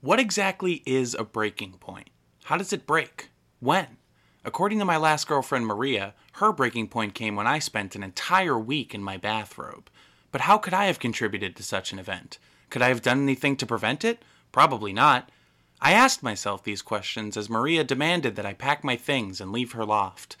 What exactly is a breaking point? How does it break? When? According to my last girlfriend Maria, her breaking point came when I spent an entire week in my bathrobe. But how could I have contributed to such an event? Could I have done anything to prevent it? Probably not. I asked myself these questions as Maria demanded that I pack my things and leave her loft.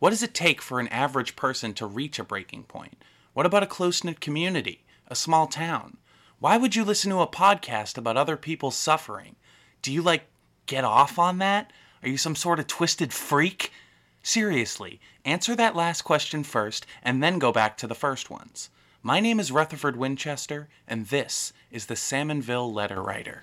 What does it take for an average person to reach a breaking point? What about a close knit community? A small town? Why would you listen to a podcast about other people's suffering? Do you like get off on that? Are you some sort of twisted freak? Seriously, answer that last question first and then go back to the first ones. My name is Rutherford Winchester, and this is the Salmonville Letter Writer.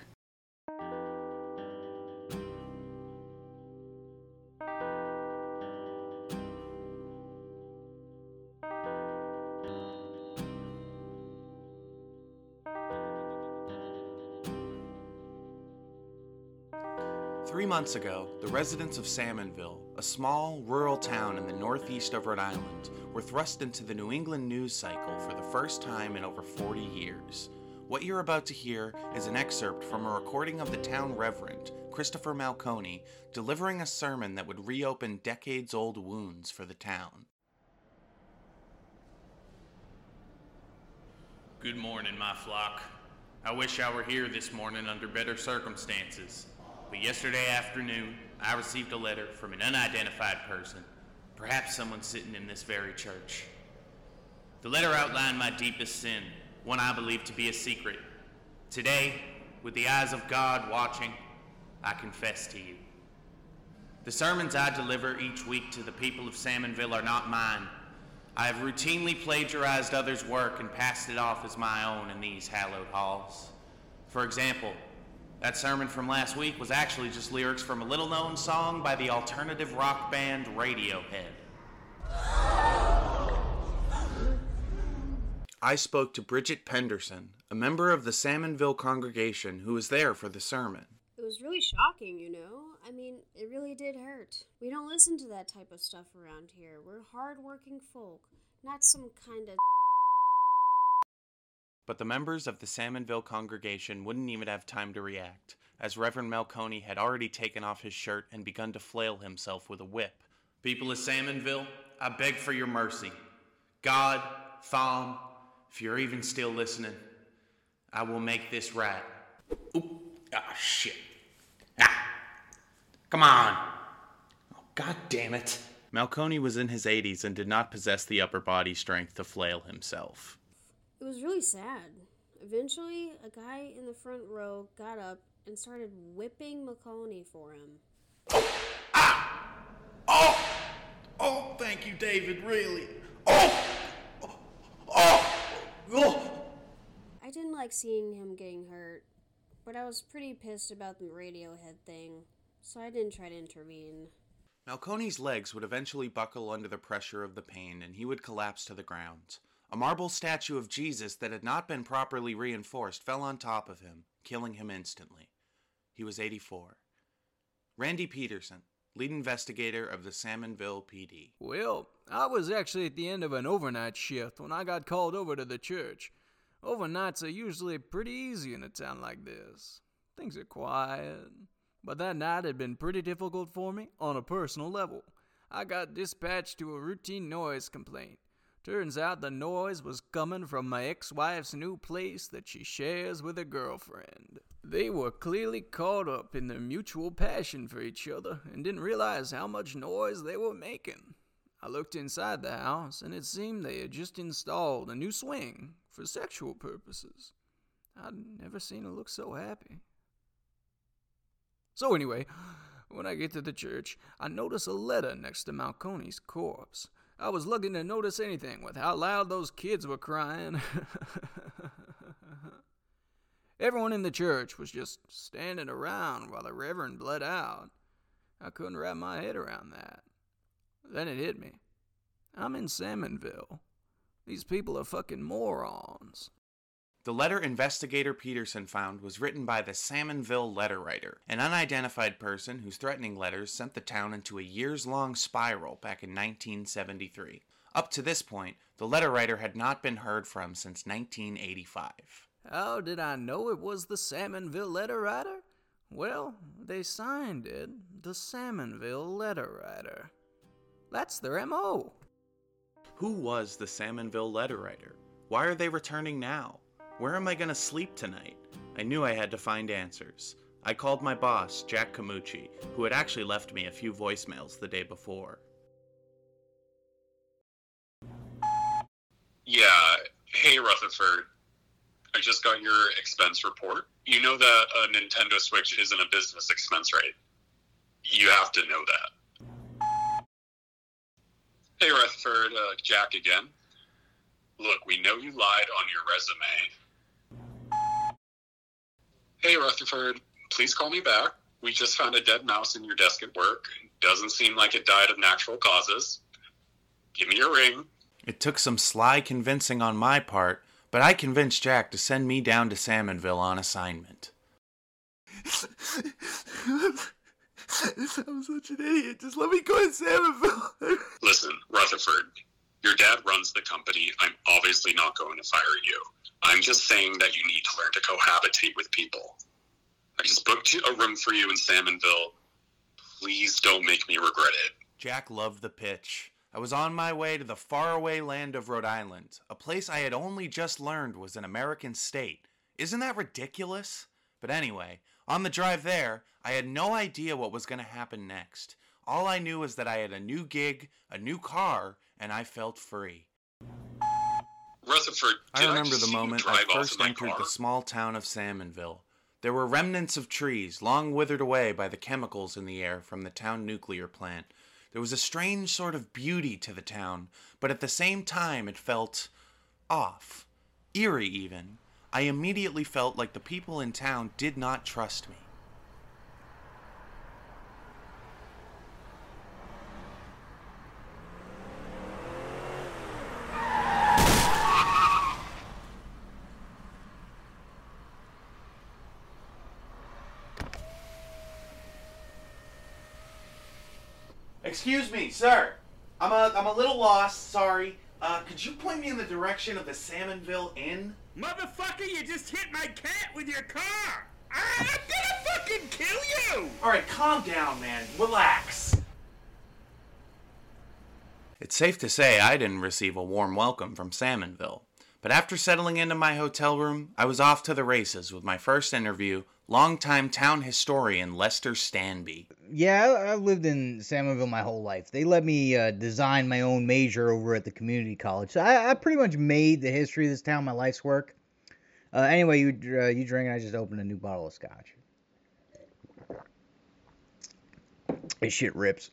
Three months ago, the residents of Salmonville, a small, rural town in the northeast of Rhode Island, were thrust into the New England news cycle for the first time in over 40 years. What you're about to hear is an excerpt from a recording of the town reverend, Christopher Malconi, delivering a sermon that would reopen decades old wounds for the town. Good morning, my flock. I wish I were here this morning under better circumstances. But yesterday afternoon, I received a letter from an unidentified person, perhaps someone sitting in this very church. The letter outlined my deepest sin, one I believe to be a secret. Today, with the eyes of God watching, I confess to you. The sermons I deliver each week to the people of Salmonville are not mine. I have routinely plagiarized others' work and passed it off as my own in these hallowed halls. For example, that sermon from last week was actually just lyrics from a little known song by the alternative rock band Radiohead. I spoke to Bridget Penderson, a member of the Salmonville congregation who was there for the sermon. It was really shocking, you know? I mean, it really did hurt. We don't listen to that type of stuff around here. We're hardworking folk, not some kind of. But the members of the Salmonville congregation wouldn't even have time to react, as Reverend Malconi had already taken off his shirt and begun to flail himself with a whip. People of Salmonville, I beg for your mercy. God, Thom, if you're even still listening, I will make this right. Oop, ah, shit. Ah, come on. Oh, God damn it. Malconi was in his 80s and did not possess the upper body strength to flail himself. It was really sad. Eventually, a guy in the front row got up and started whipping Malconi for him. Ah! Oh! Oh, thank you, David, really. Oh! Oh! Oh! oh. I didn't like seeing him getting hurt, but I was pretty pissed about the Radiohead thing, so I didn't try to intervene. Malconi's legs would eventually buckle under the pressure of the pain and he would collapse to the ground. A marble statue of Jesus that had not been properly reinforced fell on top of him, killing him instantly. He was 84. Randy Peterson, lead investigator of the Salmonville PD. Well, I was actually at the end of an overnight shift when I got called over to the church. Overnights are usually pretty easy in a town like this. Things are quiet. But that night had been pretty difficult for me on a personal level. I got dispatched to a routine noise complaint. Turns out the noise was coming from my ex wife's new place that she shares with a girlfriend. They were clearly caught up in their mutual passion for each other and didn't realize how much noise they were making. I looked inside the house and it seemed they had just installed a new swing for sexual purposes. I'd never seen her look so happy. So, anyway, when I get to the church, I notice a letter next to Malconi's corpse. I was lucky to notice anything with how loud those kids were crying. Everyone in the church was just standing around while the Reverend bled out. I couldn't wrap my head around that. Then it hit me. I'm in Salmonville. These people are fucking morons. The letter investigator Peterson found was written by the Salmonville letter writer, an unidentified person whose threatening letters sent the town into a years long spiral back in 1973. Up to this point, the letter writer had not been heard from since 1985. How did I know it was the Salmonville letter writer? Well, they signed it the Salmonville Letter Writer. That's their MO. Who was the Salmonville letter writer? Why are they returning now? Where am I going to sleep tonight? I knew I had to find answers. I called my boss, Jack Camucci, who had actually left me a few voicemails the day before. Yeah. Hey, Rutherford. I just got your expense report. You know that a Nintendo Switch isn't a business expense, right? You have to know that. Hey, Rutherford. Uh, Jack again. Look, we know you lied on your resume. Hey, Rutherford. Please call me back. We just found a dead mouse in your desk at work. Doesn't seem like it died of natural causes. Give me a ring. It took some sly convincing on my part, but I convinced Jack to send me down to Salmonville on assignment. I'm such an idiot. Just let me go to Salmonville. Listen, Rutherford, your dad runs the company. I'm obviously not going to fire you. I'm just saying that you need to learn to cohabitate with people. I just booked a room for you in Salmonville. Please don't make me regret it. Jack loved the pitch. I was on my way to the faraway land of Rhode Island, a place I had only just learned was an American state. Isn't that ridiculous? But anyway, on the drive there, I had no idea what was going to happen next. All I knew was that I had a new gig, a new car, and I felt free. Rutherford, I remember just the moment I first entered car? the small town of Salmonville. There were remnants of trees, long withered away by the chemicals in the air from the town nuclear plant. There was a strange sort of beauty to the town, but at the same time it felt off, eerie even. I immediately felt like the people in town did not trust me. Excuse me, sir. I'm a, I'm a little lost, sorry. Uh, could you point me in the direction of the Salmonville Inn? Motherfucker, you just hit my cat with your car! I'm gonna fucking kill you! Alright, calm down, man. Relax. It's safe to say I didn't receive a warm welcome from Salmonville. But after settling into my hotel room, I was off to the races with my first interview, longtime town historian Lester Stanby. Yeah, I've lived in Salmonville my whole life. They let me uh, design my own major over at the community college. So I, I pretty much made the history of this town my life's work. Uh, anyway, you uh, you drink, and I just opened a new bottle of scotch. This shit rips.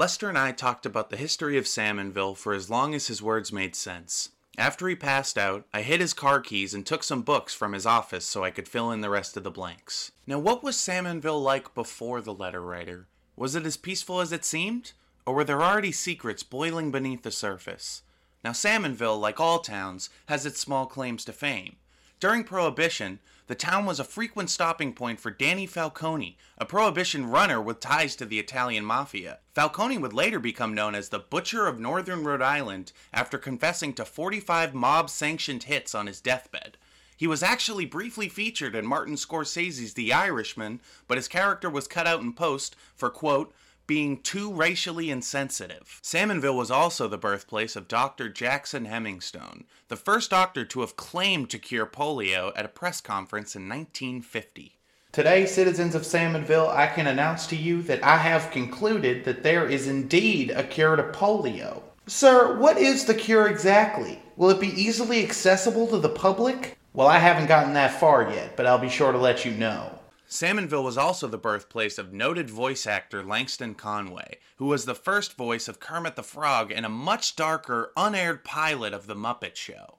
Lester and I talked about the history of Salmonville for as long as his words made sense. After he passed out, I hid his car keys and took some books from his office so I could fill in the rest of the blanks. Now, what was Salmonville like before the letter writer? Was it as peaceful as it seemed? Or were there already secrets boiling beneath the surface? Now, Salmonville, like all towns, has its small claims to fame. During Prohibition, the town was a frequent stopping point for Danny Falcone, a Prohibition runner with ties to the Italian mafia. Falcone would later become known as the Butcher of Northern Rhode Island after confessing to 45 mob sanctioned hits on his deathbed. He was actually briefly featured in Martin Scorsese's The Irishman, but his character was cut out in post for, quote, being too racially insensitive. Salmonville was also the birthplace of Dr. Jackson Hemmingstone, the first doctor to have claimed to cure polio at a press conference in 1950. Today, citizens of Salmonville, I can announce to you that I have concluded that there is indeed a cure to polio. Sir, what is the cure exactly? Will it be easily accessible to the public? Well, I haven't gotten that far yet, but I'll be sure to let you know. Salmonville was also the birthplace of noted voice actor Langston Conway, who was the first voice of Kermit the Frog in a much darker, unaired pilot of The Muppet Show.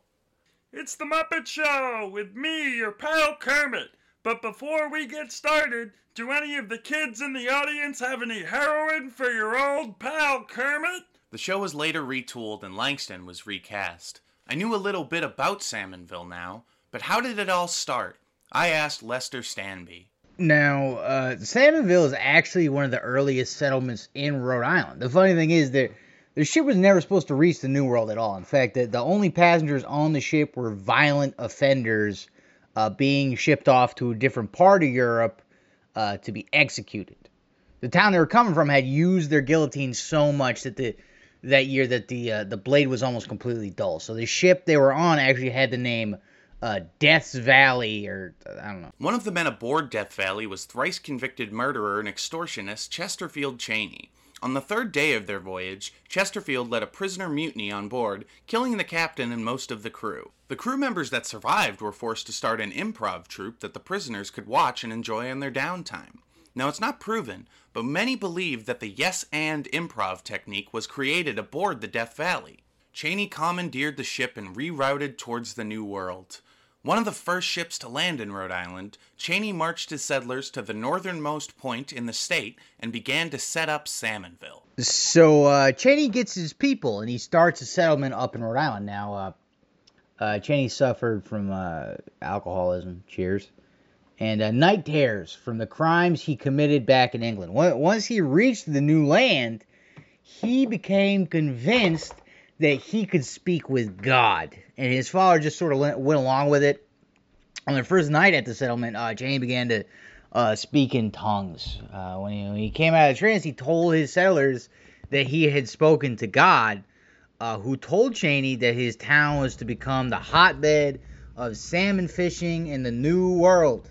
It's the Muppet Show with me, your pal Kermit. But before we get started, do any of the kids in the audience have any heroin for your old pal Kermit? The show was later retooled and Langston was recast. I knew a little bit about Salmonville now, but how did it all start? I asked Lester Stanby. Now, uh, Salmonville is actually one of the earliest settlements in Rhode Island. The funny thing is that the ship was never supposed to reach the New World at all. In fact, the, the only passengers on the ship were violent offenders uh, being shipped off to a different part of Europe uh, to be executed. The town they were coming from had used their guillotine so much that the that year that the uh, the blade was almost completely dull. So the ship they were on actually had the name uh, Death's Valley, or I don't know. One of the men aboard Death Valley was thrice convicted murderer and extortionist Chesterfield Cheney. On the third day of their voyage, Chesterfield led a prisoner mutiny on board, killing the captain and most of the crew. The crew members that survived were forced to start an improv troupe that the prisoners could watch and enjoy in their downtime. Now, it's not proven, but many believe that the yes and improv technique was created aboard the Death Valley. Cheney commandeered the ship and rerouted towards the New World. One of the first ships to land in Rhode Island, Cheney marched his settlers to the northernmost point in the state and began to set up Salmonville. So uh, Cheney gets his people and he starts a settlement up in Rhode Island. Now, uh, uh, Cheney suffered from uh, alcoholism. Cheers. And uh, night terrors from the crimes he committed back in England. Once he reached the new land, he became convinced that he could speak with God, and his father just sort of went, went along with it. On the first night at the settlement, uh, Cheney began to uh, speak in tongues. Uh, when, he, when, he, came out of trance, he told his settlers that he had spoken to God, uh, who told Cheney that his town was to become the hotbed of salmon fishing in the New World.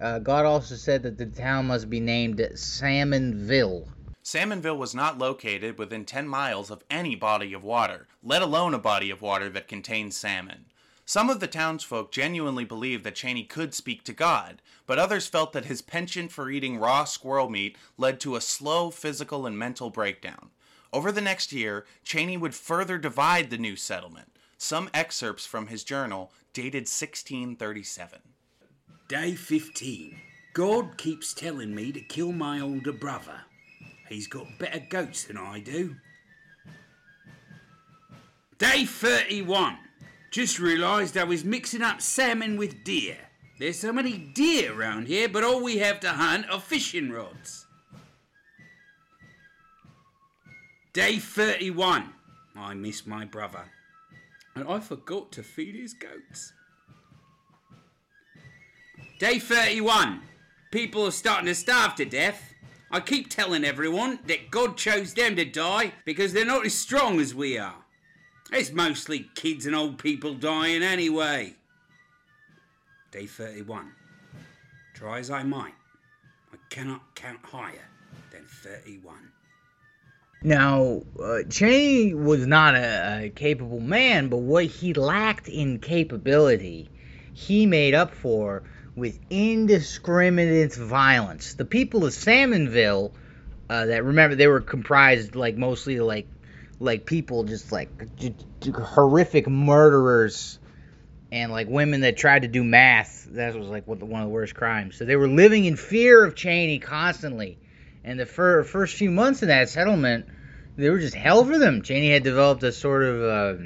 Uh, God also said that the town must be named Salmonville. Salmonville was not located within 10 miles of any body of water, let alone a body of water that contained salmon. Some of the townsfolk genuinely believed that Cheney could speak to God, but others felt that his penchant for eating raw squirrel meat led to a slow physical and mental breakdown. Over the next year, Cheney would further divide the new settlement. Some excerpts from his journal dated 1637. Day 15. God keeps telling me to kill my older brother. He's got better goats than I do. Day 31. Just realised I was mixing up salmon with deer. There's so many deer around here, but all we have to hunt are fishing rods. Day 31. I miss my brother. And I forgot to feed his goats. Day 31. People are starting to starve to death. I keep telling everyone that God chose them to die because they're not as strong as we are. It's mostly kids and old people dying anyway. Day 31. Try as I might, I cannot count higher than 31. Now, uh, Cheney was not a, a capable man, but what he lacked in capability, he made up for with indiscriminate violence. The people of Salmonville, uh, that remember they were comprised like mostly like like people just like horrific murderers and like women that tried to do math. That was like one of the worst crimes. So they were living in fear of Cheney constantly. And the fir- first few months of that settlement, they were just hell for them. Cheney had developed a sort of uh,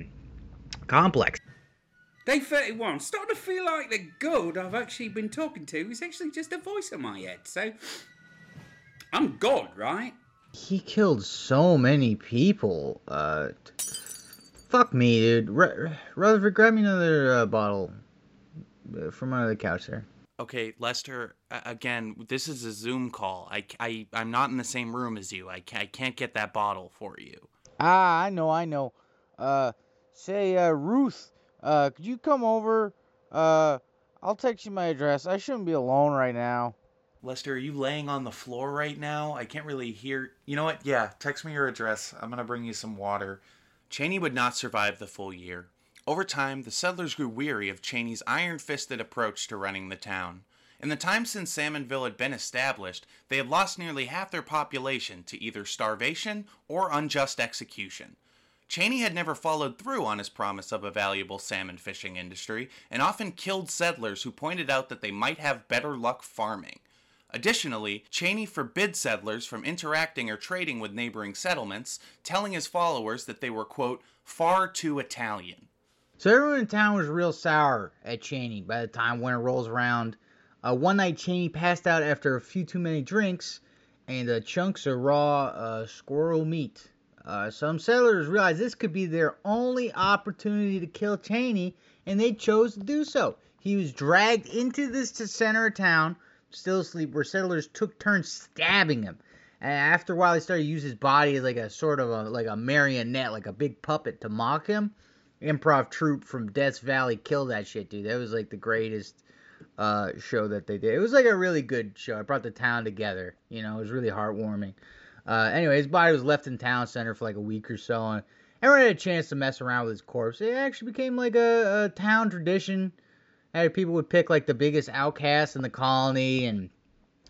complex. Day 31. Starting to feel like the God I've actually been talking to is actually just a voice in my head. So, I'm God, right? He killed so many people. Uh, fuck me, dude. R- Rutherford, grab me another uh, bottle uh, from under the couch there. Okay, Lester, again, this is a Zoom call. I, I, I'm not in the same room as you. I, I can't get that bottle for you. Ah, I know, I know. Uh, say, uh, Ruth, uh, could you come over? Uh, I'll text you my address. I shouldn't be alone right now. Lester, are you laying on the floor right now? I can't really hear. You know what? Yeah, text me your address. I'm gonna bring you some water. Cheney would not survive the full year. Over time, the settlers grew weary of Cheney's iron fisted approach to running the town. In the time since Salmonville had been established, they had lost nearly half their population to either starvation or unjust execution. Cheney had never followed through on his promise of a valuable salmon fishing industry and often killed settlers who pointed out that they might have better luck farming. Additionally, Cheney forbid settlers from interacting or trading with neighboring settlements, telling his followers that they were, quote, far too Italian. So everyone in town was real sour at Cheney by the time winter rolls around. Uh, one night, Cheney passed out after a few too many drinks and uh, chunks of raw uh, squirrel meat. Uh, some settlers realized this could be their only opportunity to kill Cheney, and they chose to do so. He was dragged into this center of town, still asleep, where settlers took turns stabbing him. And after a while, they started to use his body as like a sort of a like a marionette, like a big puppet to mock him. Improv troupe from Death Valley killed that shit, dude. That was like the greatest uh, show that they did. It was like a really good show. It brought the town together. You know, it was really heartwarming. Uh, anyway, his body was left in town center for like a week or so, and everyone had a chance to mess around with his corpse. It actually became like a, a town tradition. And people would pick like the biggest outcasts in the colony and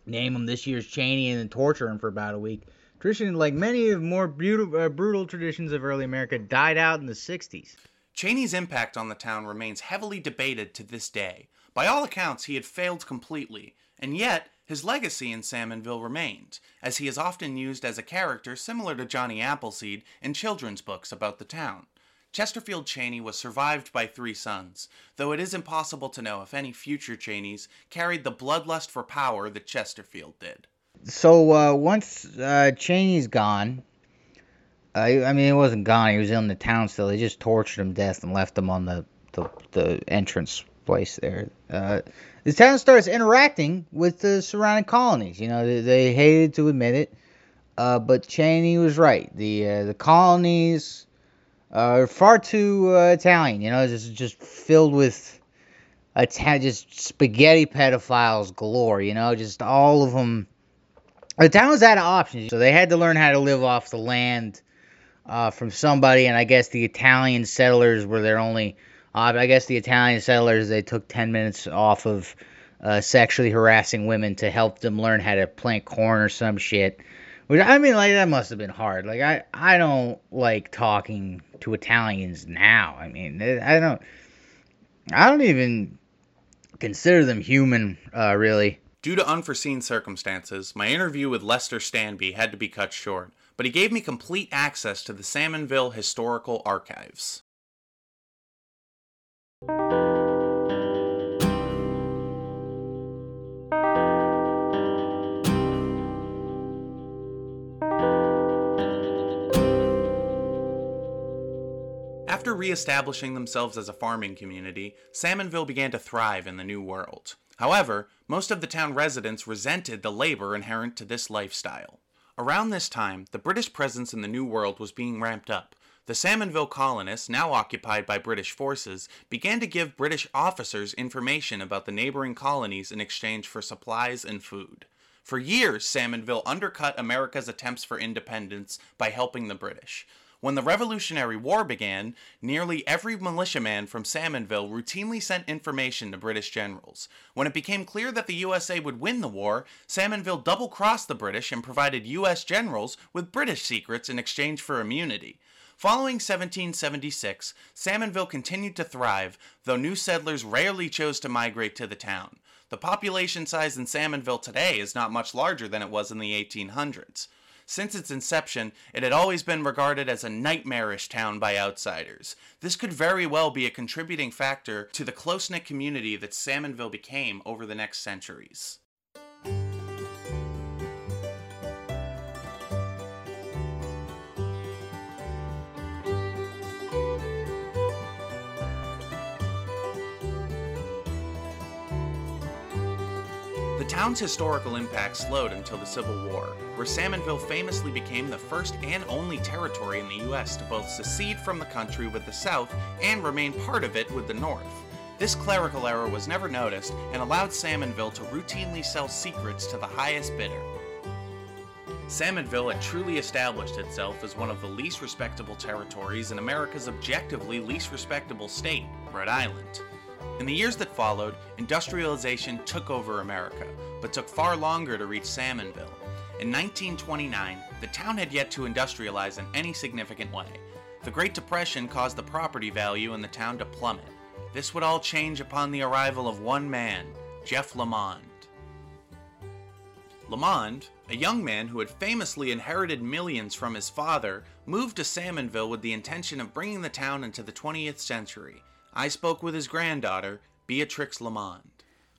name him this year's Cheney and then torture him for about a week. Tradition, like many of more brutal, uh, brutal traditions of early America, died out in the 60s. Cheney's impact on the town remains heavily debated to this day. By all accounts, he had failed completely, and yet his legacy in Salmonville remained, as he is often used as a character similar to Johnny Appleseed in children's books about the town. Chesterfield Cheney was survived by three sons, though it is impossible to know if any future Cheneys carried the bloodlust for power that Chesterfield did. So uh, once uh, Cheney's gone, uh, I mean, he wasn't gone. He was in the town still. They just tortured him to death and left him on the, the, the entrance place there. Uh, the town starts interacting with the surrounding colonies. You know, they, they hated to admit it, uh, but Cheney was right. The uh, the colonies are far too uh, Italian. You know, just just filled with just spaghetti pedophiles galore. You know, just all of them. The town was out of options, so they had to learn how to live off the land uh, from somebody. And I guess the Italian settlers were their only. Uh, I guess the Italian settlers they took ten minutes off of uh, sexually harassing women to help them learn how to plant corn or some shit. Which I mean, like that must have been hard. Like I, I don't like talking to Italians now. I mean, I don't, I don't even consider them human, uh, really. Due to unforeseen circumstances, my interview with Lester Stanby had to be cut short, but he gave me complete access to the Salmonville Historical Archives. After re-establishing themselves as a farming community, Salmonville began to thrive in the New World. However, most of the town residents resented the labor inherent to this lifestyle. Around this time, the British presence in the New World was being ramped up. The Salmonville colonists, now occupied by British forces, began to give British officers information about the neighboring colonies in exchange for supplies and food. For years, Salmonville undercut America's attempts for independence by helping the British. When the Revolutionary War began, nearly every militiaman from Salmonville routinely sent information to British generals. When it became clear that the USA would win the war, Salmonville double crossed the British and provided US generals with British secrets in exchange for immunity. Following 1776, Salmonville continued to thrive, though new settlers rarely chose to migrate to the town. The population size in Salmonville today is not much larger than it was in the 1800s. Since its inception, it had always been regarded as a nightmarish town by outsiders. This could very well be a contributing factor to the close knit community that Salmonville became over the next centuries. The town's historical impact slowed until the Civil War, where Salmonville famously became the first and only territory in the U.S. to both secede from the country with the South and remain part of it with the North. This clerical error was never noticed and allowed Salmonville to routinely sell secrets to the highest bidder. Salmonville had truly established itself as one of the least respectable territories in America's objectively least respectable state, Rhode Island. In the years that followed, industrialization took over America, but took far longer to reach Salmonville. In 1929, the town had yet to industrialize in any significant way. The Great Depression caused the property value in the town to plummet. This would all change upon the arrival of one man, Jeff Lamond. Lamond, a young man who had famously inherited millions from his father, moved to Salmonville with the intention of bringing the town into the 20th century. I spoke with his granddaughter, Beatrix Lamond.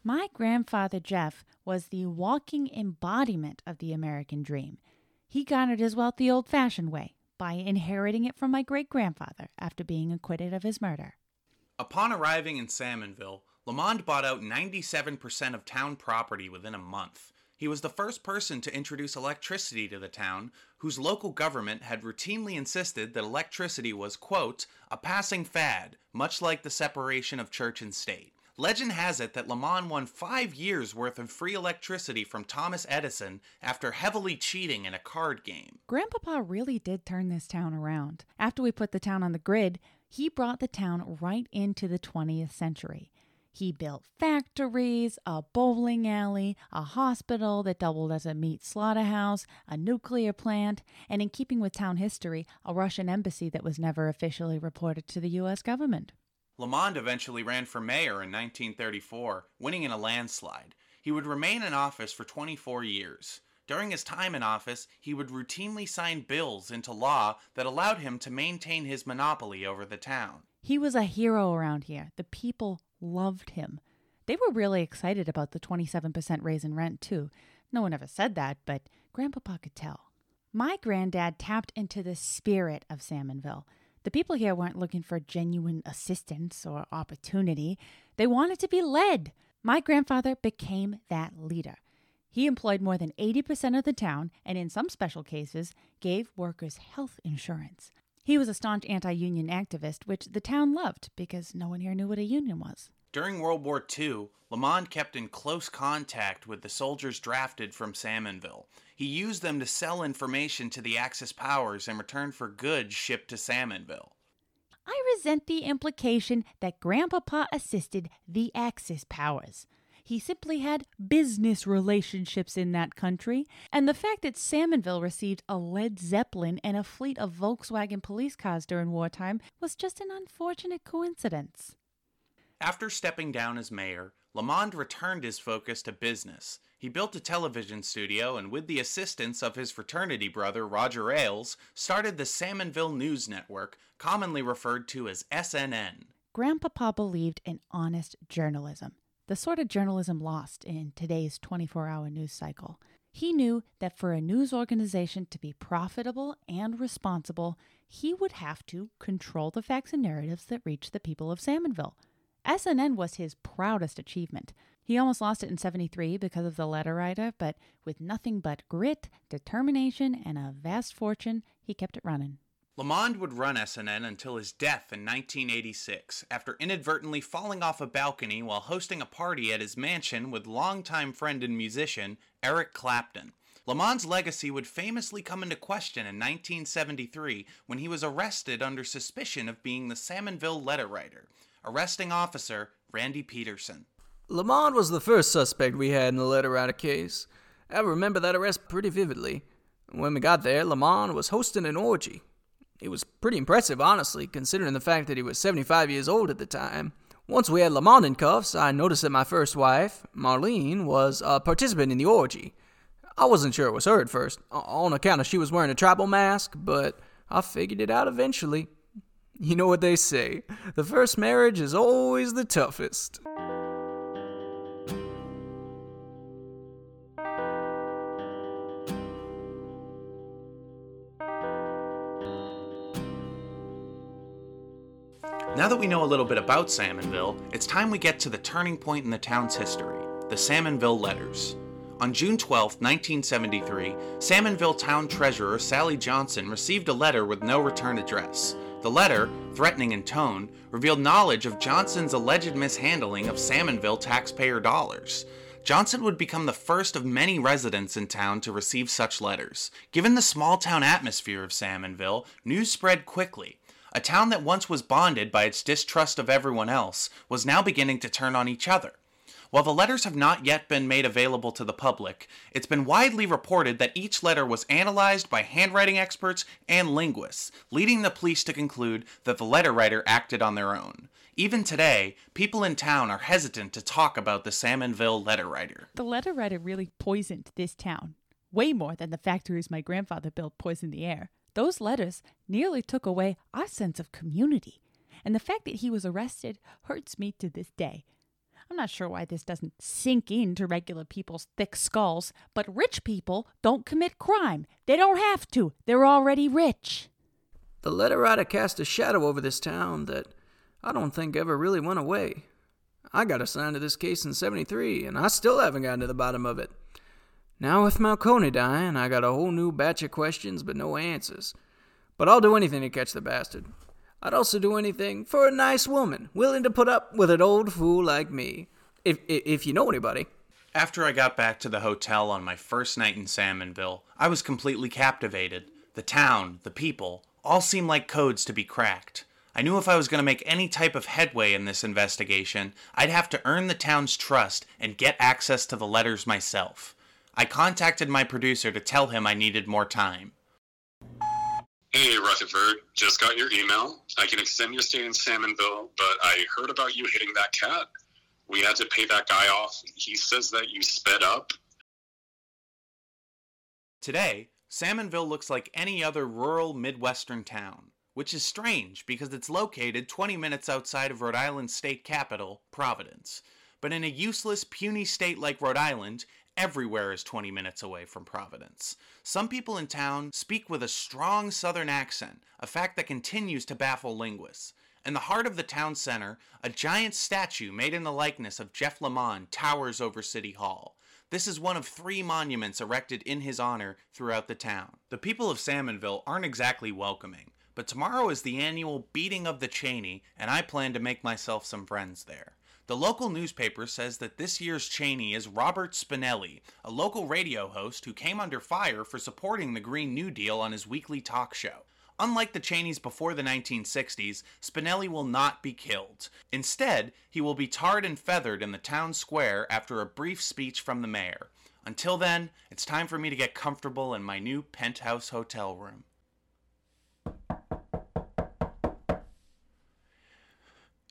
My grandfather Jeff was the walking embodiment of the American dream. He garnered his wealth the old fashioned way, by inheriting it from my great grandfather after being acquitted of his murder. Upon arriving in Salmonville, Lamond bought out 97% of town property within a month. He was the first person to introduce electricity to the town, whose local government had routinely insisted that electricity was, quote, a passing fad, much like the separation of church and state. Legend has it that Lamond won five years worth of free electricity from Thomas Edison after heavily cheating in a card game. Grandpapa really did turn this town around. After we put the town on the grid, he brought the town right into the 20th century. He built factories, a bowling alley, a hospital that doubled as a meat slaughterhouse, a nuclear plant, and in keeping with town history, a Russian embassy that was never officially reported to the U.S. government. Lamond eventually ran for mayor in 1934, winning in a landslide. He would remain in office for 24 years. During his time in office, he would routinely sign bills into law that allowed him to maintain his monopoly over the town. He was a hero around here. The people loved him. They were really excited about the 27% raise in rent, too. No one ever said that, but Grandpapa could tell. My granddad tapped into the spirit of Salmonville. The people here weren't looking for genuine assistance or opportunity, they wanted to be led. My grandfather became that leader. He employed more than 80% of the town and, in some special cases, gave workers health insurance. He was a staunch anti union activist, which the town loved because no one here knew what a union was. During World War II, Lamond kept in close contact with the soldiers drafted from Salmonville. He used them to sell information to the Axis powers in return for goods shipped to Salmonville. I resent the implication that Grandpapa assisted the Axis powers. He simply had business relationships in that country, and the fact that Salmonville received a Led Zeppelin and a fleet of Volkswagen police cars during wartime was just an unfortunate coincidence. After stepping down as mayor, Lamond returned his focus to business. He built a television studio and, with the assistance of his fraternity brother Roger Ailes, started the Salmonville News Network, commonly referred to as SNN. Grandpapa believed in honest journalism the sort of journalism lost in today's 24 hour news cycle. He knew that for a news organization to be profitable and responsible, he would have to control the facts and narratives that reach the people of Salmonville. SNN was his proudest achievement. He almost lost it in 73 because of the letter writer, but with nothing but grit, determination, and a vast fortune, he kept it running. Lamond would run SNN until his death in 1986, after inadvertently falling off a balcony while hosting a party at his mansion with longtime friend and musician Eric Clapton. Lamond's legacy would famously come into question in 1973 when he was arrested under suspicion of being the Salmonville letter writer. Arresting officer Randy Peterson. Lamond was the first suspect we had in the letter writer case. I remember that arrest pretty vividly. When we got there, Lamond was hosting an orgy. It was pretty impressive, honestly, considering the fact that he was 75 years old at the time. Once we had Lamond in cuffs, I noticed that my first wife, Marlene, was a participant in the orgy. I wasn't sure it was her at first, on account of she was wearing a tribal mask, but I figured it out eventually. You know what they say the first marriage is always the toughest. Now that we know a little bit about Salmonville, it's time we get to the turning point in the town's history the Salmonville Letters. On June 12, 1973, Salmonville Town Treasurer Sally Johnson received a letter with no return address. The letter, threatening in tone, revealed knowledge of Johnson's alleged mishandling of Salmonville taxpayer dollars. Johnson would become the first of many residents in town to receive such letters. Given the small town atmosphere of Salmonville, news spread quickly. A town that once was bonded by its distrust of everyone else was now beginning to turn on each other. While the letters have not yet been made available to the public, it's been widely reported that each letter was analyzed by handwriting experts and linguists, leading the police to conclude that the letter writer acted on their own. Even today, people in town are hesitant to talk about the Salmonville letter writer. The letter writer really poisoned this town, way more than the factories my grandfather built poisoned the air. Those letters nearly took away our sense of community, and the fact that he was arrested hurts me to this day. I'm not sure why this doesn't sink into regular people's thick skulls, but rich people don't commit crime. They don't have to, they're already rich. The letter writer cast a shadow over this town that I don't think ever really went away. I got assigned to this case in 73, and I still haven't gotten to the bottom of it. Now, with Malcone dying, I got a whole new batch of questions but no answers. But I'll do anything to catch the bastard. I'd also do anything for a nice woman, willing to put up with an old fool like me. If, if, if you know anybody. After I got back to the hotel on my first night in Salmonville, I was completely captivated. The town, the people, all seemed like codes to be cracked. I knew if I was going to make any type of headway in this investigation, I'd have to earn the town's trust and get access to the letters myself. I contacted my producer to tell him I needed more time. Hey, Rutherford, just got your email. I can extend your stay in Salmonville, but I heard about you hitting that cat. We had to pay that guy off. He says that you sped up. Today, Salmonville looks like any other rural Midwestern town, which is strange because it's located 20 minutes outside of Rhode Island's state capital, Providence. But in a useless, puny state like Rhode Island, everywhere is 20 minutes away from Providence. Some people in town speak with a strong southern accent, a fact that continues to baffle linguists. In the heart of the town center, a giant statue made in the likeness of Jeff Lamond towers over City Hall. This is one of three monuments erected in his honor throughout the town. The people of Salmonville aren't exactly welcoming, but tomorrow is the annual Beating of the Cheney, and I plan to make myself some friends there. The local newspaper says that this year's Cheney is Robert Spinelli, a local radio host who came under fire for supporting the Green New Deal on his weekly talk show. Unlike the Cheneys before the 1960s, Spinelli will not be killed. Instead, he will be tarred and feathered in the town square after a brief speech from the mayor. Until then, it's time for me to get comfortable in my new penthouse hotel room.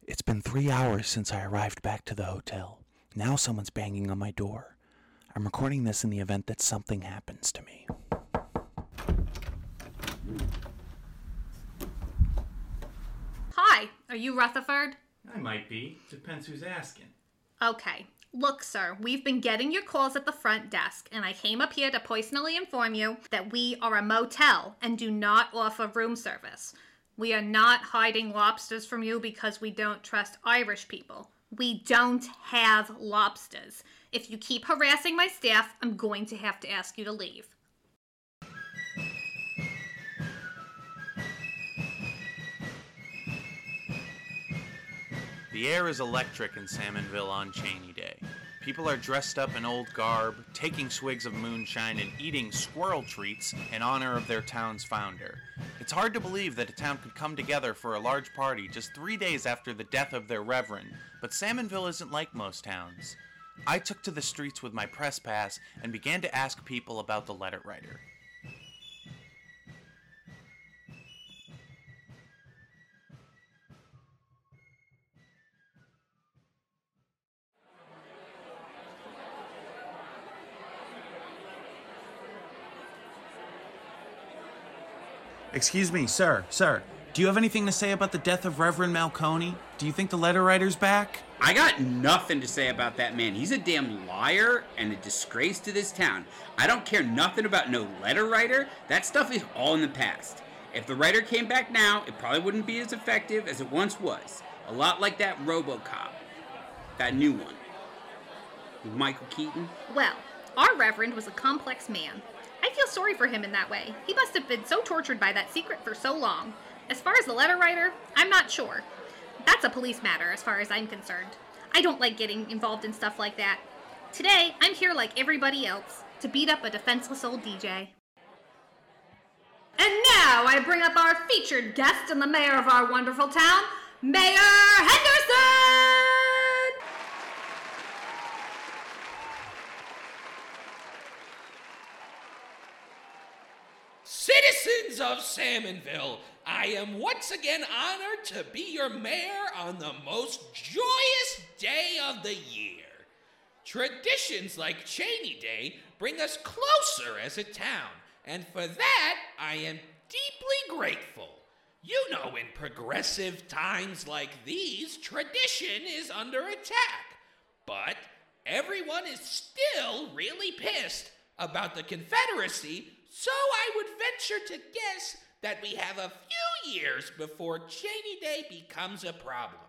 It's been three hours since I arrived back to the hotel. Now someone's banging on my door. I'm recording this in the event that something happens to me. Hi, are you Rutherford? I might be. Depends who's asking. Okay. Look, sir, we've been getting your calls at the front desk, and I came up here to personally inform you that we are a motel and do not offer room service. We are not hiding lobsters from you because we don't trust Irish people. We don't have lobsters. If you keep harassing my staff, I'm going to have to ask you to leave. The air is electric in Salmonville on Cheney Day. People are dressed up in old garb, taking swigs of moonshine and eating squirrel treats in honor of their town's founder. It's hard to believe that a town could come together for a large party just three days after the death of their reverend, but Salmonville isn't like most towns. I took to the streets with my press pass and began to ask people about the letter writer. Excuse me, sir, sir. Do you have anything to say about the death of Reverend Malcone? Do you think the letter writer's back? I got nothing to say about that man. He's a damn liar and a disgrace to this town. I don't care nothing about no letter writer. That stuff is all in the past. If the writer came back now, it probably wouldn't be as effective as it once was. A lot like that Robocop. That new one. With Michael Keaton. Well, our Reverend was a complex man. Feel sorry for him in that way. He must have been so tortured by that secret for so long. As far as the letter writer, I'm not sure. That's a police matter as far as I'm concerned. I don't like getting involved in stuff like that. Today, I'm here like everybody else to beat up a defenseless old DJ. And now I bring up our featured guest and the mayor of our wonderful town, Mayor Henderson! Citizens of Salmonville, I am once again honored to be your mayor on the most joyous day of the year. Traditions like Cheney Day bring us closer as a town, and for that I am deeply grateful. You know, in progressive times like these, tradition is under attack. But everyone is still really pissed about the Confederacy, so I would venture to guess that we have a few years before Cheney Day becomes a problem.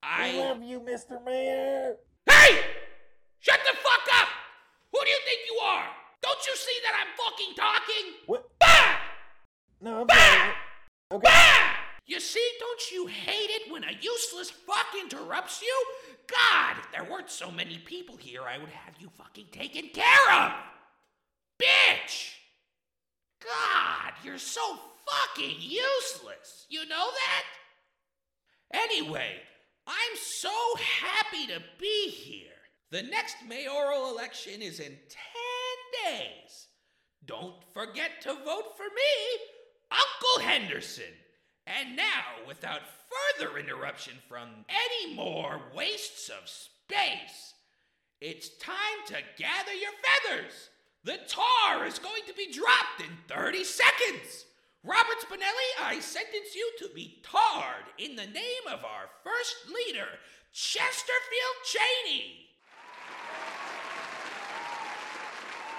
I love you, Mr. Mayor. Hey! Shut the fuck up! Who do you think you are? Don't you see that I'm fucking talking? What? Bah! No, I'm sorry. Okay. Bah! You see, don't you hate it when a useless fuck interrupts you? God, if there weren't so many people here, I would have you fucking taken care of! Bitch! God, you're so fucking useless. You know that? Anyway, I'm so happy to be here. The next mayoral election is in 10 days. Don't forget to vote for me, Uncle Henderson. And now, without further interruption from any more wastes of space, it's time to gather your feathers. The tar is going to be dropped in 30 seconds. Robert Spinelli, I sentence you to be tarred in the name of our first leader, Chesterfield Cheney.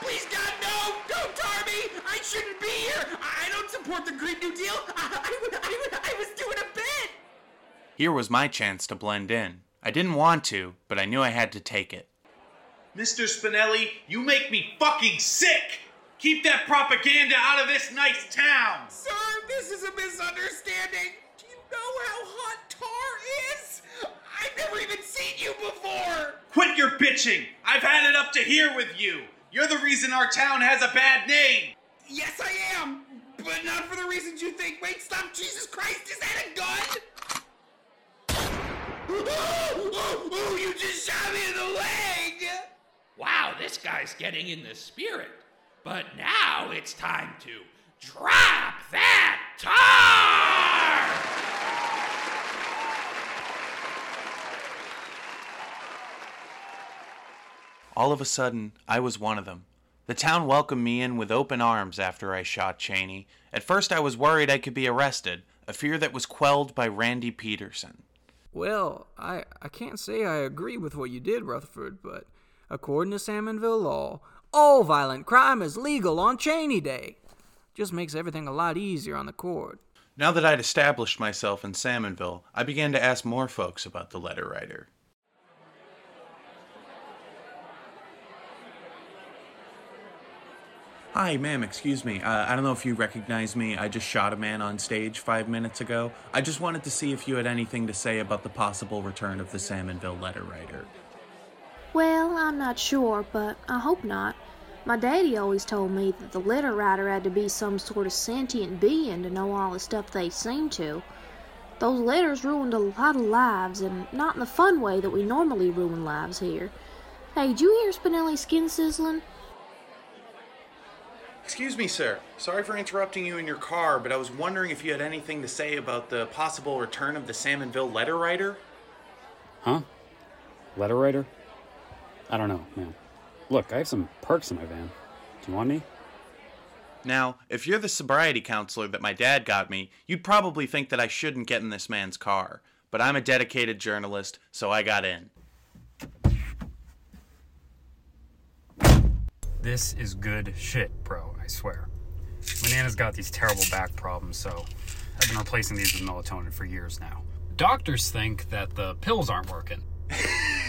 Please, God, no! Don't tar me! I shouldn't be here! I don't support the Green New Deal! I, I, I, I was doing a bit! Here was my chance to blend in. I didn't want to, but I knew I had to take it. Mr. Spinelli, you make me fucking sick! Keep that propaganda out of this nice town! Sir, this is a misunderstanding! Do you know how hot tar is? I've never even seen you before! Quit your bitching! I've had it up to here with you! You're the reason our town has a bad name! Yes, I am! But not for the reasons you think. Wait, stop! Jesus Christ, is that a gun? Oh, oh, oh, you just shot me in the leg! Wow, this guy's getting in the spirit. But now it's time to drop that tar! All of a sudden, I was one of them. The town welcomed me in with open arms after I shot Cheney. At first, I was worried I could be arrested, a fear that was quelled by Randy Peterson. Well, I, I can't say I agree with what you did, Rutherford, but according to Salmonville law, all violent crime is legal on Cheney Day. Just makes everything a lot easier on the court. Now that I'd established myself in Salmonville, I began to ask more folks about the letter writer. Hi, ma'am, excuse me. Uh, I don't know if you recognize me. I just shot a man on stage five minutes ago. I just wanted to see if you had anything to say about the possible return of the Salmonville letter writer. Well, I'm not sure, but I hope not. My daddy always told me that the letter writer had to be some sort of sentient being to know all the stuff they seem to. Those letters ruined a lot of lives, and not in the fun way that we normally ruin lives here. Hey, did you hear Spinelli's skin sizzling? Excuse me, sir. Sorry for interrupting you in your car, but I was wondering if you had anything to say about the possible return of the Salmonville letter writer? Huh? Letter writer? I don't know, man. Look, I have some perks in my van. Do you want me? Now, if you're the sobriety counselor that my dad got me, you'd probably think that I shouldn't get in this man's car. But I'm a dedicated journalist, so I got in. This is good shit, bro, I swear. My Nana's got these terrible back problems, so I've been replacing these with melatonin for years now. Doctors think that the pills aren't working.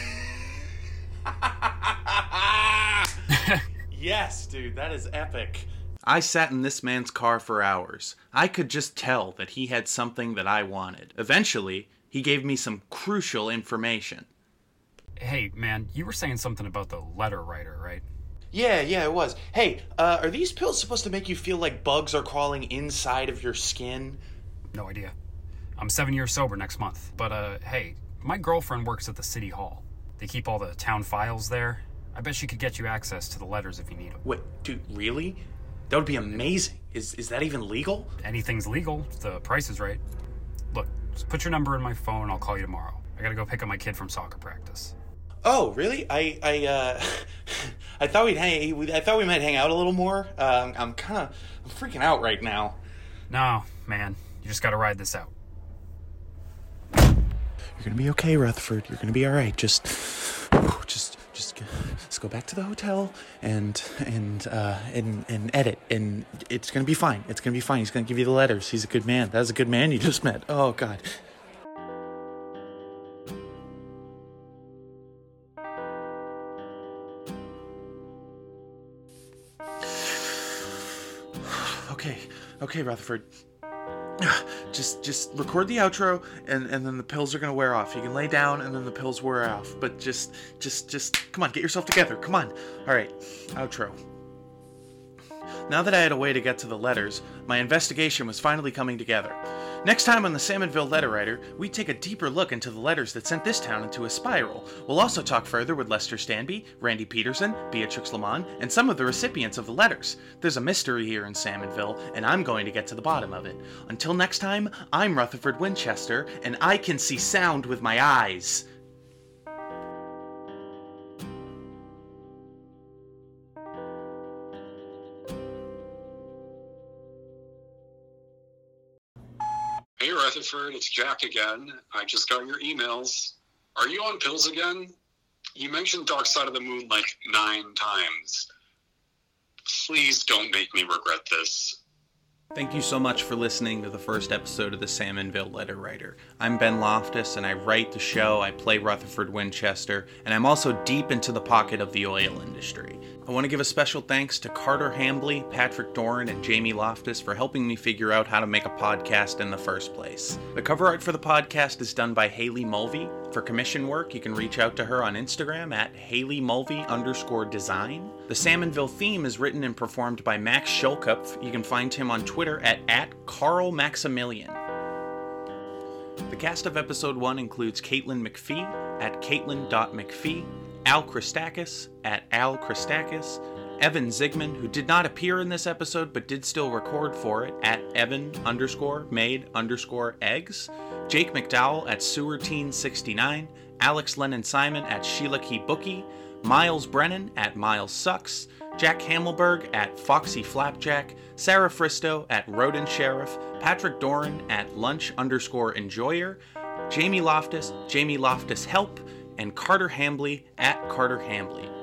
yes, dude, that is epic. I sat in this man's car for hours. I could just tell that he had something that I wanted. Eventually, he gave me some crucial information. Hey, man, you were saying something about the letter writer, right? Yeah, yeah, it was. Hey, uh, are these pills supposed to make you feel like bugs are crawling inside of your skin? No idea. I'm seven years sober next month. But, uh, hey, my girlfriend works at the city hall. They keep all the town files there. I bet she could get you access to the letters if you need them. Wait, dude, really? That would be amazing. Is is that even legal? Anything's legal. if The price is right. Look, just put your number in my phone. I'll call you tomorrow. I gotta go pick up my kid from soccer practice. Oh, really? I I uh, I thought we'd hang. I thought we might hang out a little more. Um, I'm kind of I'm freaking out right now. No, man, you just gotta ride this out. You're gonna be okay, Rutherford. You're gonna be all right. Just, just, just, just go back to the hotel and and uh, and and edit, and it's gonna be fine. It's gonna be fine. He's gonna give you the letters. He's a good man. That's a good man you just met. Oh God. Okay, okay, Rutherford. Just just record the outro and, and then the pills are gonna wear off. You can lay down and then the pills wear off. But just just just come on, get yourself together. Come on. Alright, outro. Now that I had a way to get to the letters, my investigation was finally coming together. Next time on the Salmonville Letter Writer, we take a deeper look into the letters that sent this town into a spiral. We'll also talk further with Lester Stanby, Randy Peterson, Beatrix Lamond, and some of the recipients of the letters. There's a mystery here in Salmonville, and I'm going to get to the bottom of it. Until next time, I'm Rutherford Winchester, and I can see sound with my eyes. Rutherford, it's Jack again. I just got your emails. Are you on pills again? You mentioned Dark Side of the Moon like nine times. Please don't make me regret this. Thank you so much for listening to the first episode of the Salmonville Letter Writer. I'm Ben Loftus, and I write the show, I play Rutherford Winchester, and I'm also deep into the pocket of the oil industry. I want to give a special thanks to Carter Hambley, Patrick Doran, and Jamie Loftus for helping me figure out how to make a podcast in the first place. The cover art for the podcast is done by Haley Mulvey. For commission work, you can reach out to her on Instagram at Haley Mulvey underscore design. The Salmonville theme is written and performed by Max Schulkopf. You can find him on Twitter at, at Carl Maximilian. The cast of episode 1 includes Caitlin McPhee at caitlin.mcphee, Al Christakis at Al Christakis, Evan Zigman, who did not appear in this episode but did still record for it, at Evan underscore made underscore eggs, Jake McDowell at Sewerteen69, Alex Lennon Simon at Sheila Key Bookie, Miles Brennan at Miles Sucks, Jack Hamelberg at Foxy Flapjack, Sarah Fristo at Rodent Sheriff, Patrick Doran at Lunch underscore Enjoyer, Jamie Loftus, Jamie Loftus Help, and Carter Hambley at Carter Hambley.